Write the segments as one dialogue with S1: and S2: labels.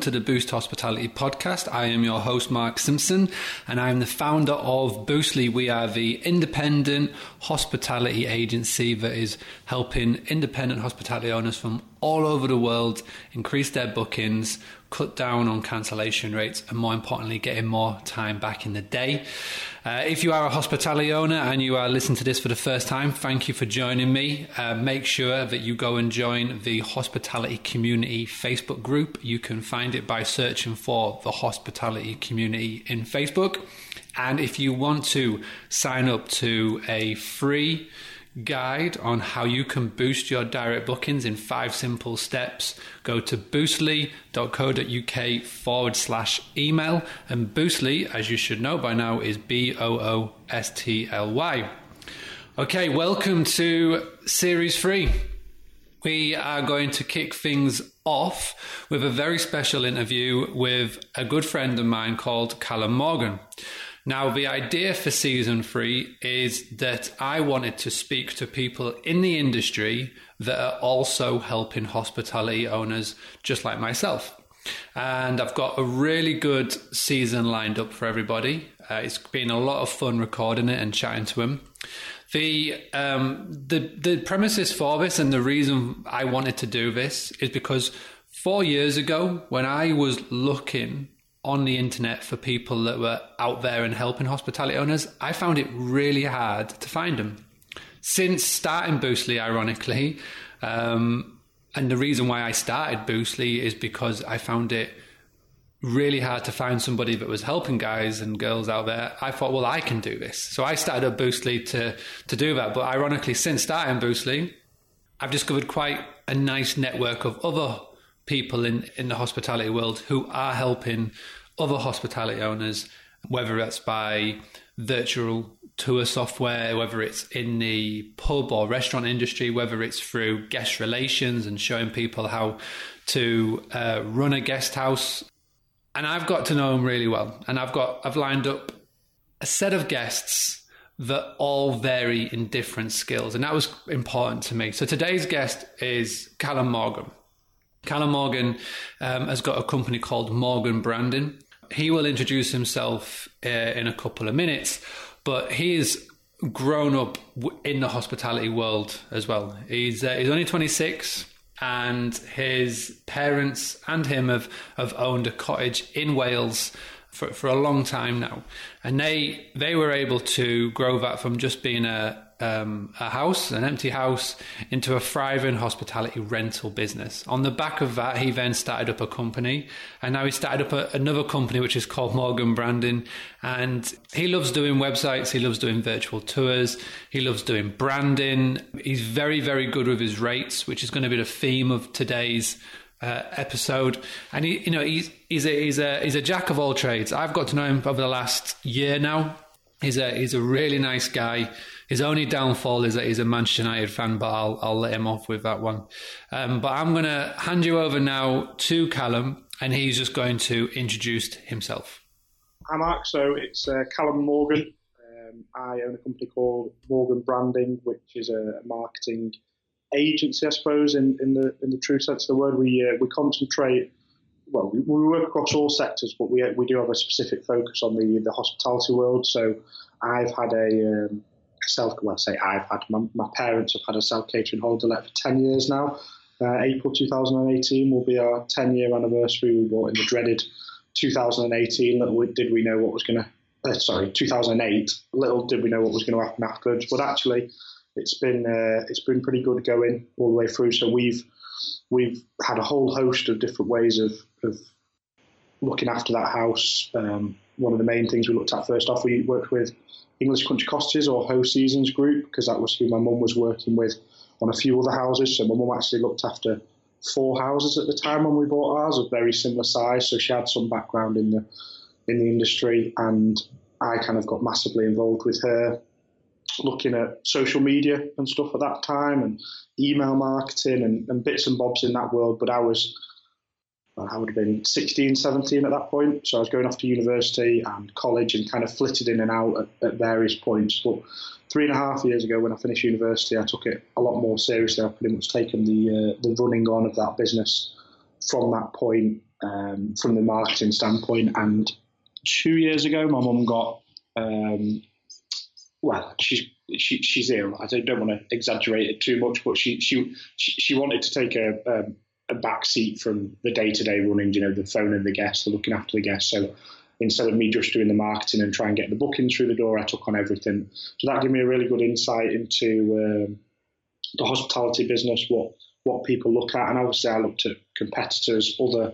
S1: welcome to the Boost Hospitality Podcast. I am your host, Mark Simpson, and I am the founder of Boostly. We are the independent hospitality agency that is helping independent hospitality owners from all over the world increase their bookings, cut down on cancellation rates, and more importantly, getting more time back in the day. Uh, if you are a hospitality owner and you are listening to this for the first time, thank you for joining me. Uh, make sure that you go and join the Hospitality Community Facebook group. You can find it by searching for the Hospitality Community in Facebook. And if you want to sign up to a free guide on how you can boost your direct bookings in five simple steps, go to boostly.co.uk forward slash email. And Boostly, as you should know by now, is B O O S T L Y. Okay, welcome to Series 3. We are going to kick things off with a very special interview with a good friend of mine called Callum Morgan. Now, the idea for season three is that I wanted to speak to people in the industry that are also helping hospitality owners just like myself. And I've got a really good season lined up for everybody. Uh, it's been a lot of fun recording it and chatting to them. The um, the the premises for this and the reason I wanted to do this is because four years ago, when I was looking on the internet for people that were out there and helping hospitality owners, I found it really hard to find them. Since starting Boostly, ironically, um, and the reason why I started Boostly is because I found it really hard to find somebody that was helping guys and girls out there. I thought, well, I can do this. So I started up Boostly to, to do that. But ironically, since starting Boostly, I've discovered quite a nice network of other people in, in the hospitality world who are helping other hospitality owners, whether that's by virtual tour software, whether it's in the pub or restaurant industry, whether it's through guest relations and showing people how to uh, run a guest house. And I've got to know them really well. And I've got, I've lined up a set of guests that all vary in different skills. And that was important to me. So today's guest is Callum Morgan. Callum Morgan um, has got a company called Morgan Branding. He will introduce himself uh, in a couple of minutes, but he's grown up in the hospitality world as well. He's uh, he's only 26, and his parents and him have, have owned a cottage in Wales for, for a long time now, and they they were able to grow that from just being a um, a house, an empty house, into a thriving hospitality rental business. On the back of that, he then started up a company, and now he started up a, another company which is called Morgan Branding. And he loves doing websites, he loves doing virtual tours, he loves doing branding. He's very, very good with his rates, which is going to be the theme of today's uh, episode. And he, you know, he's he's a, he's a he's a jack of all trades. I've got to know him over the last year now. He's a he's a really nice guy. His only downfall is that he's a Manchester United fan, but I'll I'll let him off with that one. Um, but I'm going to hand you over now to Callum, and he's just going to introduce himself.
S2: Hi, Mark. So it's uh, Callum Morgan. Um, I own a company called Morgan Branding, which is a marketing agency, I suppose, in, in the in the true sense of the word. We uh, we concentrate well, we, we, work across all sectors, but we we do have a specific focus on the the hospitality world. So I've had a um, self. Well, say I've had my, my, parents have had a self catering holiday let for ten years now. Uh, April 2018 will be our 10 year anniversary. We bought in the dreaded 2018. Little did we know what was going to. Uh, sorry, 2008. Little did we know what was going to happen afterwards. But actually, it's been uh, it's been pretty good going all the way through. So we've we've had a whole host of different ways of, of looking after that house. Um, one of the main things we looked at first off, we worked with English Country Cottages or Hoseasons Group because that was who my mum was working with on a few other houses. So my mum actually looked after four houses at the time when we bought ours of very similar size. So she had some background in the in the industry, and I kind of got massively involved with her looking at social media and stuff at that time and email marketing and, and bits and bobs in that world. But I was, I would have been 16, 17 at that point. So I was going off to university and college and kind of flitted in and out at, at various points. But three and a half years ago, when I finished university, I took it a lot more seriously. I've pretty much taken the uh, the running on of that business from that point. um, from the marketing standpoint. And two years ago, my mum got, um, well, she's she, she's ill. I don't, want to exaggerate it too much, but she she she wanted to take a um, a back seat from the day to day running, you know, the phone and the guests, the looking after the guests. So instead of me just doing the marketing and try and get the bookings through the door, I took on everything. So that gave me a really good insight into um, the hospitality business, what what people look at, and obviously I looked at competitors, other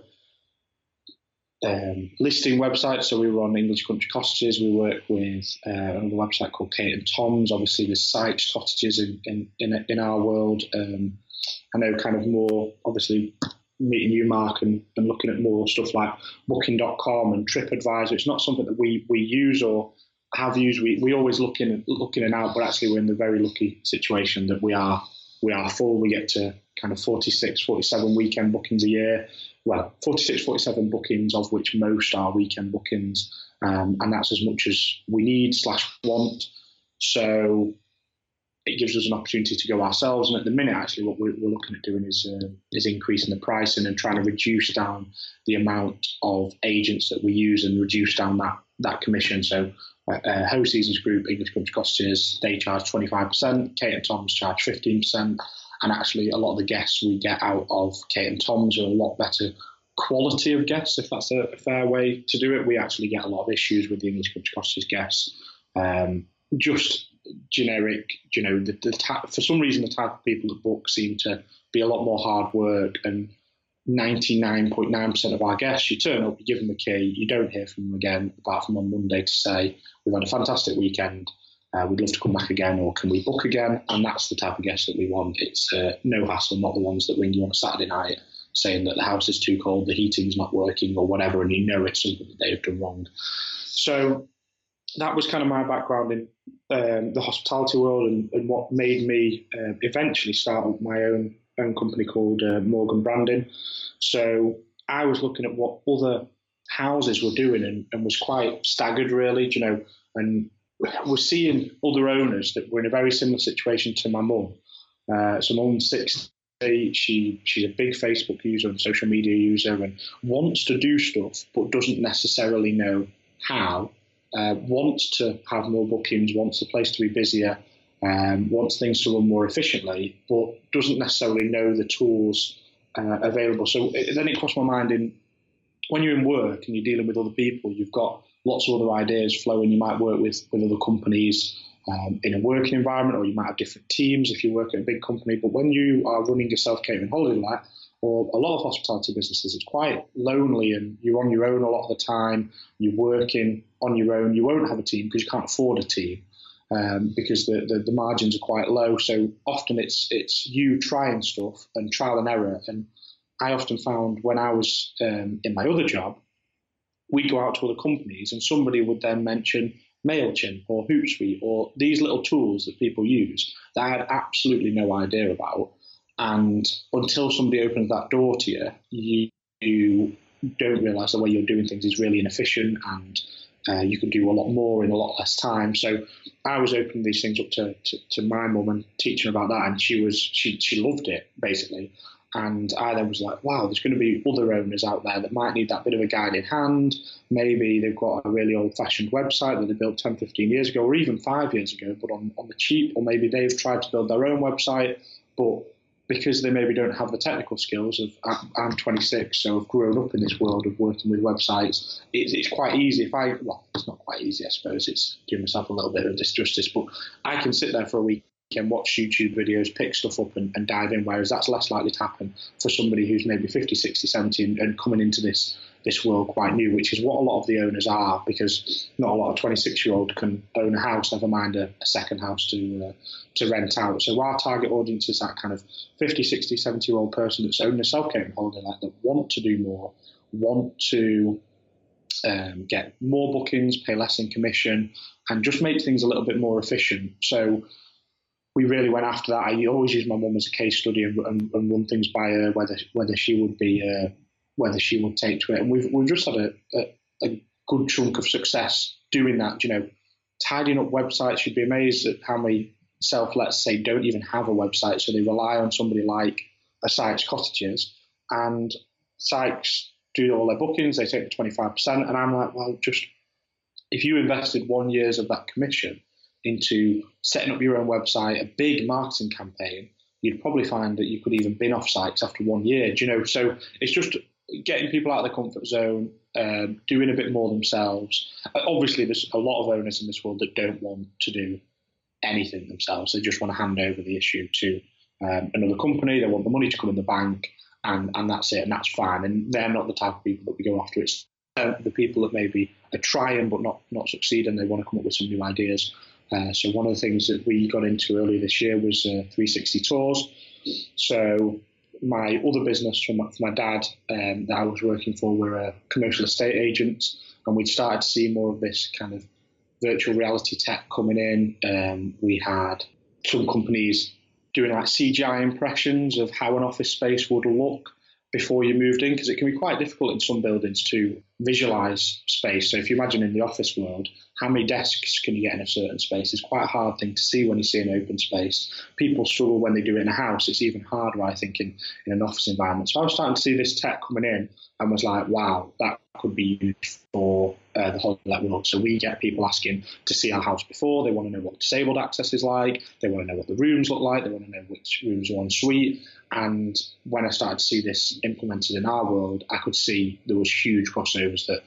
S2: um, listing websites. So we were on English Country Cottages. We work with uh, another website called Kate and Tom's. Obviously, there's Sykes cottages in in, in, in our world. Um, I know kind of more obviously meeting you, Mark, and, and looking at more stuff like Booking.com and TripAdvisor. It's not something that we we use or have used. We we always look in looking and out, but actually we're in the very lucky situation that we are we are full. We get to kind of 46, 47 weekend bookings a year. Well, 46, 47 bookings, of which most are weekend bookings. Um, and that's as much as we need slash want. So it gives us an opportunity to go ourselves. And at the minute, actually, what we're, we're looking at doing is uh, is increasing the pricing and trying to reduce down the amount of agents that we use and reduce down that that commission. So, uh, uh, Seasons Group, English Country Cottages, they charge 25%, Kate and Tom's charge 15%. And actually, a lot of the guests we get out of Kate and Tom's are a lot better quality of guests, if that's a, fair way to do it. We actually get a lot of issues with the English Country Cottages guests. Um, just generic, you know, the, the for some reason the type of people that book seem to be a lot more hard work and 99.9% of our guests, you turn up, you give them the key, you don't hear from them again, apart from on Monday to say, we've had a fantastic weekend, uh, we'd love to come back again, or can we book again? And that's the type of guest that we want. It's uh, no hassle, not the ones that ring you on a Saturday night saying that the house is too cold, the heating's not working, or whatever, and you know it's something that they've done wrong. So that was kind of my background in um, the hospitality world and, and what made me uh, eventually start up my own own company called uh, Morgan Branding. So I was looking at what other houses were doing and, and was quite staggered, really, you know, and was seeing other owners that were in a very similar situation to my mum. Uh, so mum's 60. She she's a big Facebook user and social media user and wants to do stuff but doesn't necessarily know how uh, wants to have more bookings, wants the place to be busier, um, wants things to run more efficiently, but doesn't necessarily know the tools uh, available. So it, then it crossed my mind in when you're in work and you're dealing with other people, you've got lots of other ideas flowing. You might work with, with other companies um, in a working environment, or you might have different teams if you work at a big company. But when you are running yourself, self catering holiday let, or a lot of hospitality businesses, it's quite lonely and you're on your own a lot of the time. You're working on your own. You won't have a team because you can't afford a team um, because the, the, the, margins are quite low. So often it's it's you trying stuff and trial and error. And I often found when I was um, in my other job, we'd go out to other companies and somebody would then mention MailChimp or Hootsuite or these little tools that people use that I had absolutely no idea about. And until somebody opens that door to you, you, you don't realize the way you're doing things is really inefficient and uh, you can do a lot more in a lot less time. So I was opening these things up to, to, to my mum and teaching about that, and she was she she loved it basically. And I then was like, wow, there's going to be other owners out there that might need that bit of a guiding hand. Maybe they've got a really old fashioned website that they built 10, 15 years ago, or even five years ago, but on, on the cheap, or maybe they've tried to build their own website, but because they maybe don't have the technical skills of I'm 26, so I've grown up in this world of working with websites. It's, it's, quite easy if I well, it's not quite easy, I suppose. It's doing myself a little bit of disjustice, but I can sit there for a week and watch YouTube videos, pick stuff up and, and dive in. Whereas that's less likely to happen for somebody who's maybe 50, 60, 70 and, and coming into this this world quite new, which is what a lot of the owners are, because not a lot of 26 year old can own a house, never mind a, a second house to uh, to rent out. So our target audience is that kind of 50, 60, 70 year old person that's owned a self catering holiday let that want to do more, want to um, get more bookings, pay less in commission, and just make things a little bit more efficient. So we really went after that. I always use my mum as a case study and, and, and, run things by her, whether whether she would be uh, whether she would take to it. And we've we've just had a, a, a good chunk of success doing that. You know, tidying up websites. You'd be amazed at how many self let's say don't even have a website, so they rely on somebody like a Sykes Cottages, and Sykes do all their bookings, they take the 25%. And I'm like, well, just if you invested one year's of that commission into setting up your own website, a big marketing campaign, you'd probably find that you could even bin off sites after one year. Do you know? So it's just getting people out of their comfort zone, um, doing a bit more themselves. Uh, obviously, there's a lot of owners in this world that don't want to do anything themselves. They just want to hand over the issue to um, another company. They want the money to come in the bank, and, and that's it, and that's fine. And they're not the type of people that we go after. It's uh, the people that maybe are trying but not not succeed, and they want to come up with some new ideas. Uh, so one of the things that we got into earlier this year was uh, 360 tours. So my other business from my, dad um, that I was working for were a commercial estate agents, and we'd started to see more of this kind of virtual reality tech coming in. Um, we had some companies doing like CGI impressions of how an office space would look before you moved in because it can be quite difficult in some buildings to visualize space. So if you imagine in the office world, how many desks can you get in a certain space? It's quite a hard thing to see when you see an open space. People struggle when they do it in a house. It's even harder, I think, in, in an office environment. So I was starting to see this tech coming in and was like, wow, that could be used for uh, the whole world. So we get people asking to see our house before. They want to know what disabled access is like. They want to know what the rooms look like. They want to know which rooms are en suite. And when I started to see this implemented in our world, I could see there was huge crossovers that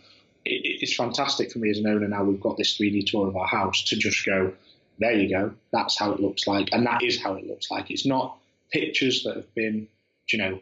S2: it's fantastic for me as an owner now we've got this 3D tour of our house to just go, there you go, that's how it looks like. And that is how it looks like. It's not pictures that have been, you know,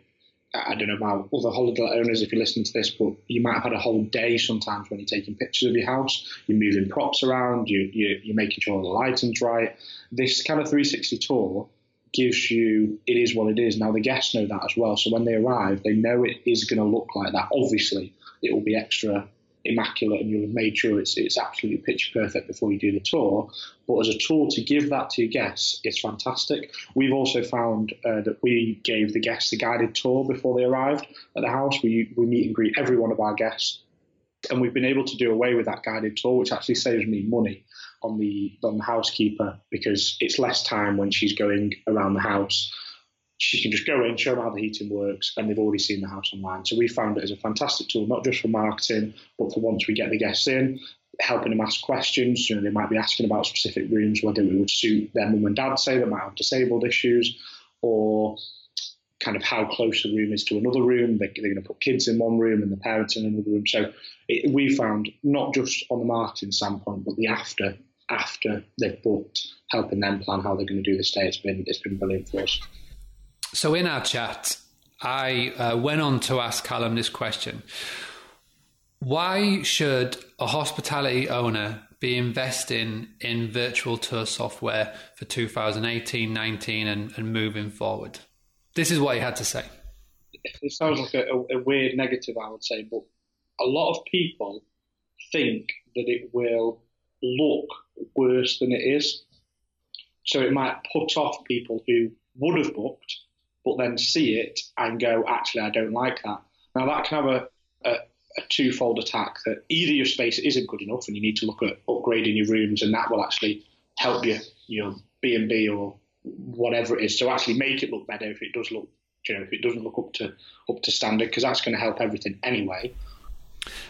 S2: I don't know about other holiday owners if you're listening to this, but you might have had a whole day sometimes when you're taking pictures of your house. You're moving props around, you, you, you're making sure the lighting's right. This kind of 360 tour gives you, it is what it is. Now, the guests know that as well. So when they arrive, they know it is going to look like that. Obviously, it will be extra immaculate and you'll have made sure it's it's absolutely picture perfect before you do the tour. But as a tool to give that to your guests, it's fantastic. We've also found uh, that we gave the guests a guided tour before they arrived at the house. We we meet and greet every one of our guests, and we've been able to do away with that guided tour, which actually saves me money on the on the housekeeper because it's less time when she's going around the house she can just go in, show them how the heating works, and they've already seen the house online. So we found it as a fantastic tool, not just for marketing, but for once we get the guests in, helping them ask questions. You know, they might be asking about specific rooms, whether it would suit their mum and dad, say, they might have disabled issues, or kind of how close the room is to another room. They're, going to put kids in one room and the parents in another room. So it, we found not just on the marketing standpoint, but the after after they've booked, helping them plan how they're going to do the stay. It's been it's been brilliant for us.
S1: So in our chat, I uh, went on to ask Callum this question. Why should a hospitality owner be investing in virtual tour software for 2018, 19 and, and moving forward? This is what he had to say.
S2: It sounds like a, a weird negative, I would say, but a lot of people think that it will look worse than it is. So it might put off people who would have booked but then see it and go, actually, I don't like that. Now, that can have a, a, a twofold attack that either your space isn't good enough and you need to look at upgrading your rooms, and that will actually help you, your B&B or whatever it is, to actually make it look better if it does look, you know, if it doesn't look up to up to standard, because that's going to help everything anyway.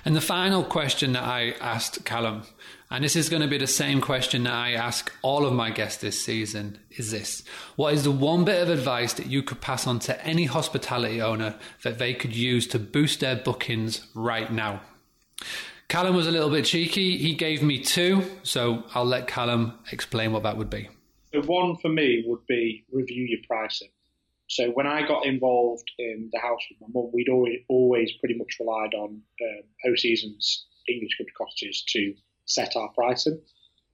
S1: And the final question that I asked Callum, and this is going to be the same question that I ask all of my guests this season, is this. What is the one bit of advice that you could pass on to any hospitality owner that they could use to boost their bookings right now? Callum was a little bit cheeky. He gave me two, so I'll let Callum explain what that would be.
S2: The one for me would be review your pricing. So when I got involved in the house with my mum, we'd always, always pretty much relied on um, Hoseasons English country cottages to set our pricing.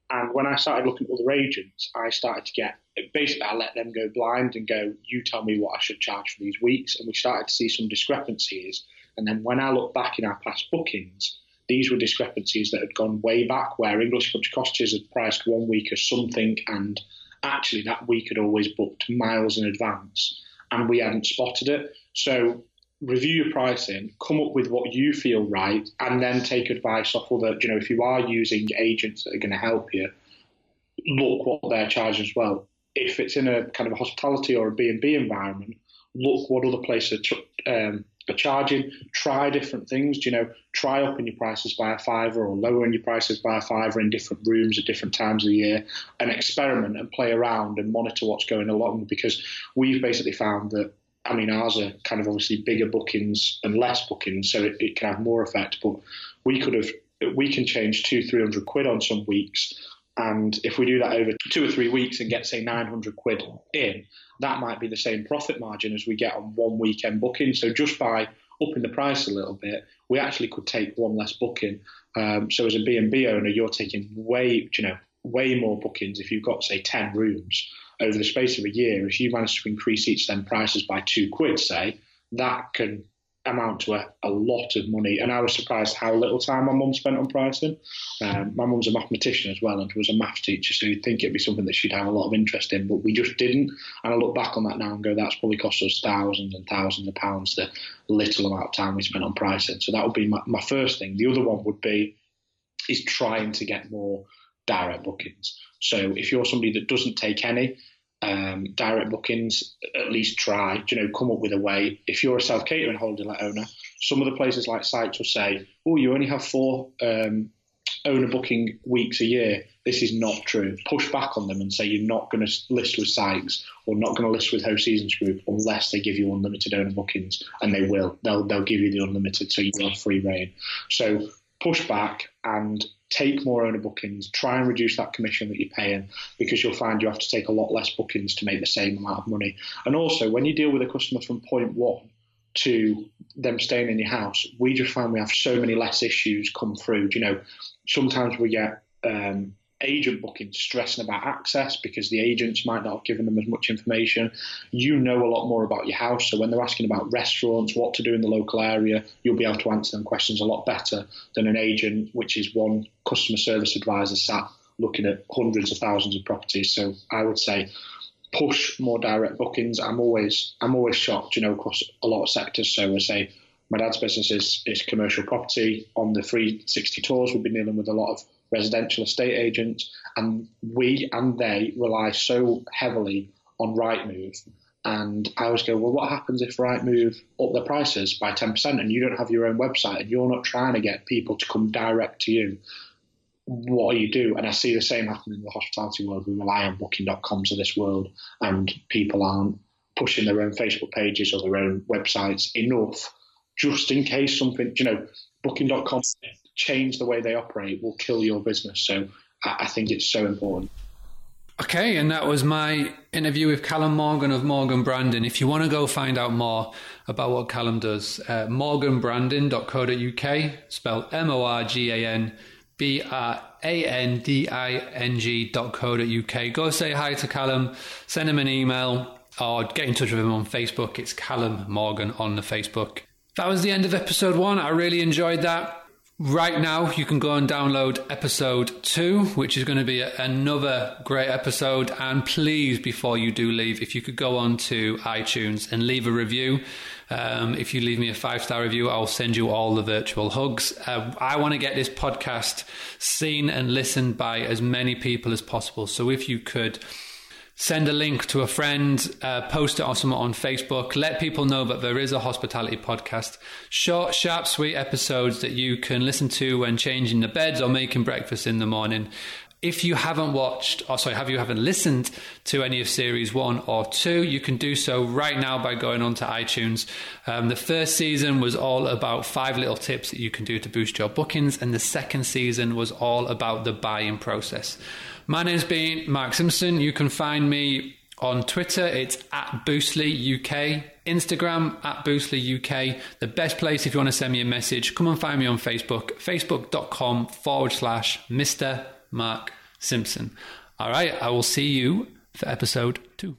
S2: And when I started looking at other agents, I started to get basically I let them go blind and go, you tell me what I should charge for these weeks. And we started to see some discrepancies. And then when I look back in our past bookings, these were discrepancies that had gone way back where English country cottages had priced one week as something and actually that week had always booked miles in advance and we hadn't spotted it. So review your pricing, come up with what you feel right, and then take advice off other. You know, if you are using agents that are going to help you, look what they're charging as well. If it's in a kind of a hospitality or a B and B environment, look what other places are um, charging. Try different things. You know, try upping your prices by a fiver or lowering your prices by a fiver in different rooms at different times of the year, and experiment and play around and monitor what's going along. Because we've basically found that. I mean, ours are kind of obviously bigger bookings and less bookings, so it, it can have more effect. But we could have, we can change two, three hundred quid on some weeks and if we do that over two or three weeks and get, say, 900 quid in, that might be the same profit margin as we get on one weekend booking. So just by upping the price a little bit, we actually could take one less booking. Um, so as a B&B owner, you're taking way, you know, way more bookings if you've got, say, 10 rooms over the space of a year. If you manage to increase each of them prices by two quid, say, that can amount to a, a, lot of money. And I was surprised how little time my mum spent on pricing. Um, my mum's a mathematician as well and was a maths teacher, so you'd think it'd be something that she'd have a lot of interest in, but we just didn't. And I look back on that now and go, that's probably cost us thousands and thousands of pounds the little amount of time we spent on pricing. So that would be my, my first thing. The other one would be is trying to get more direct bookings. So if you're somebody that doesn't take any, um, direct bookings, at least try, you know, come up with a way. If you're a self catering holiday let owner, some of the places like Sykes will say, oh, you only have four um, owner booking weeks a year. This is not true. Push back on them and say you're not going to list with Sykes or not going to list with Hoseasons Group unless they give you unlimited owner bookings, and they will. They'll they'll give you the unlimited, so you have free reign. So push back and take more owner bookings, try and reduce that commission that you're paying because you'll find you have to take a lot less bookings to make the same amount of money. And also, when you deal with a customer from point one to them staying in your house, we just find we have so many less issues come through. You know, sometimes we get um, agent booking stressing about access because the agents might not have given them as much information. You know a lot more about your house, so when they're asking about restaurants, what to do in the local area, you'll be able to answer them questions a lot better than an agent, which is one customer service advisor sat looking at hundreds of thousands of properties. So I would say push more direct bookings. I'm always I'm always shocked, you know, across a lot of sectors. So I say my dad's business is, is commercial property. On the 360 tours, we've been dealing with a lot of residential estate agents, and we and they rely so heavily on Rightmove. And I always go, well, what happens if Rightmove up the prices by 10% and you don't have your own website and you're not trying to get people to come direct to you? What do you do? And I see the same happen in the hospitality world. We rely on booking.coms of this world, and people aren't pushing their own Facebook pages or their own websites enough just in case something, you know, booking.com change the way they operate will kill your business. So I, I think it's so important.
S1: Okay, and that was my interview with Callum Morgan of Morgan Branding. If you want to go find out more about what Callum does, uh, morganbranding.co.uk, spelled M O R G A N B R A N D I N G.co.uk. Go say hi to Callum, send him an email, or get in touch with him on Facebook. It's Callum Morgan on the Facebook. That was the end of episode one. I really enjoyed that. Right now, you can go and download episode two, which is going to be another great episode. And please, before you do leave, if you could go on to iTunes and leave a review. Um, if you leave me a five star review, I'll send you all the virtual hugs. Uh, I want to get this podcast seen and listened by as many people as possible. So if you could send a link to a friend, uh, post it on on Facebook, let people know that there is a hospitality podcast. Short, sharp, sweet episodes that you can listen to when changing the beds or making breakfast in the morning. If you haven't watched, or sorry, have you haven't listened to any of series one or two, you can do so right now by going onto iTunes. Um, the first season was all about five little tips that you can do to boost your bookings, and the second season was all about the buying process. My name's been Mark Simpson. You can find me on Twitter. It's at Boostly UK. Instagram at Boostly UK. The best place if you want to send me a message, come and find me on Facebook. Facebook.com forward slash Mr. Mark Simpson. All right, I will see you for episode two.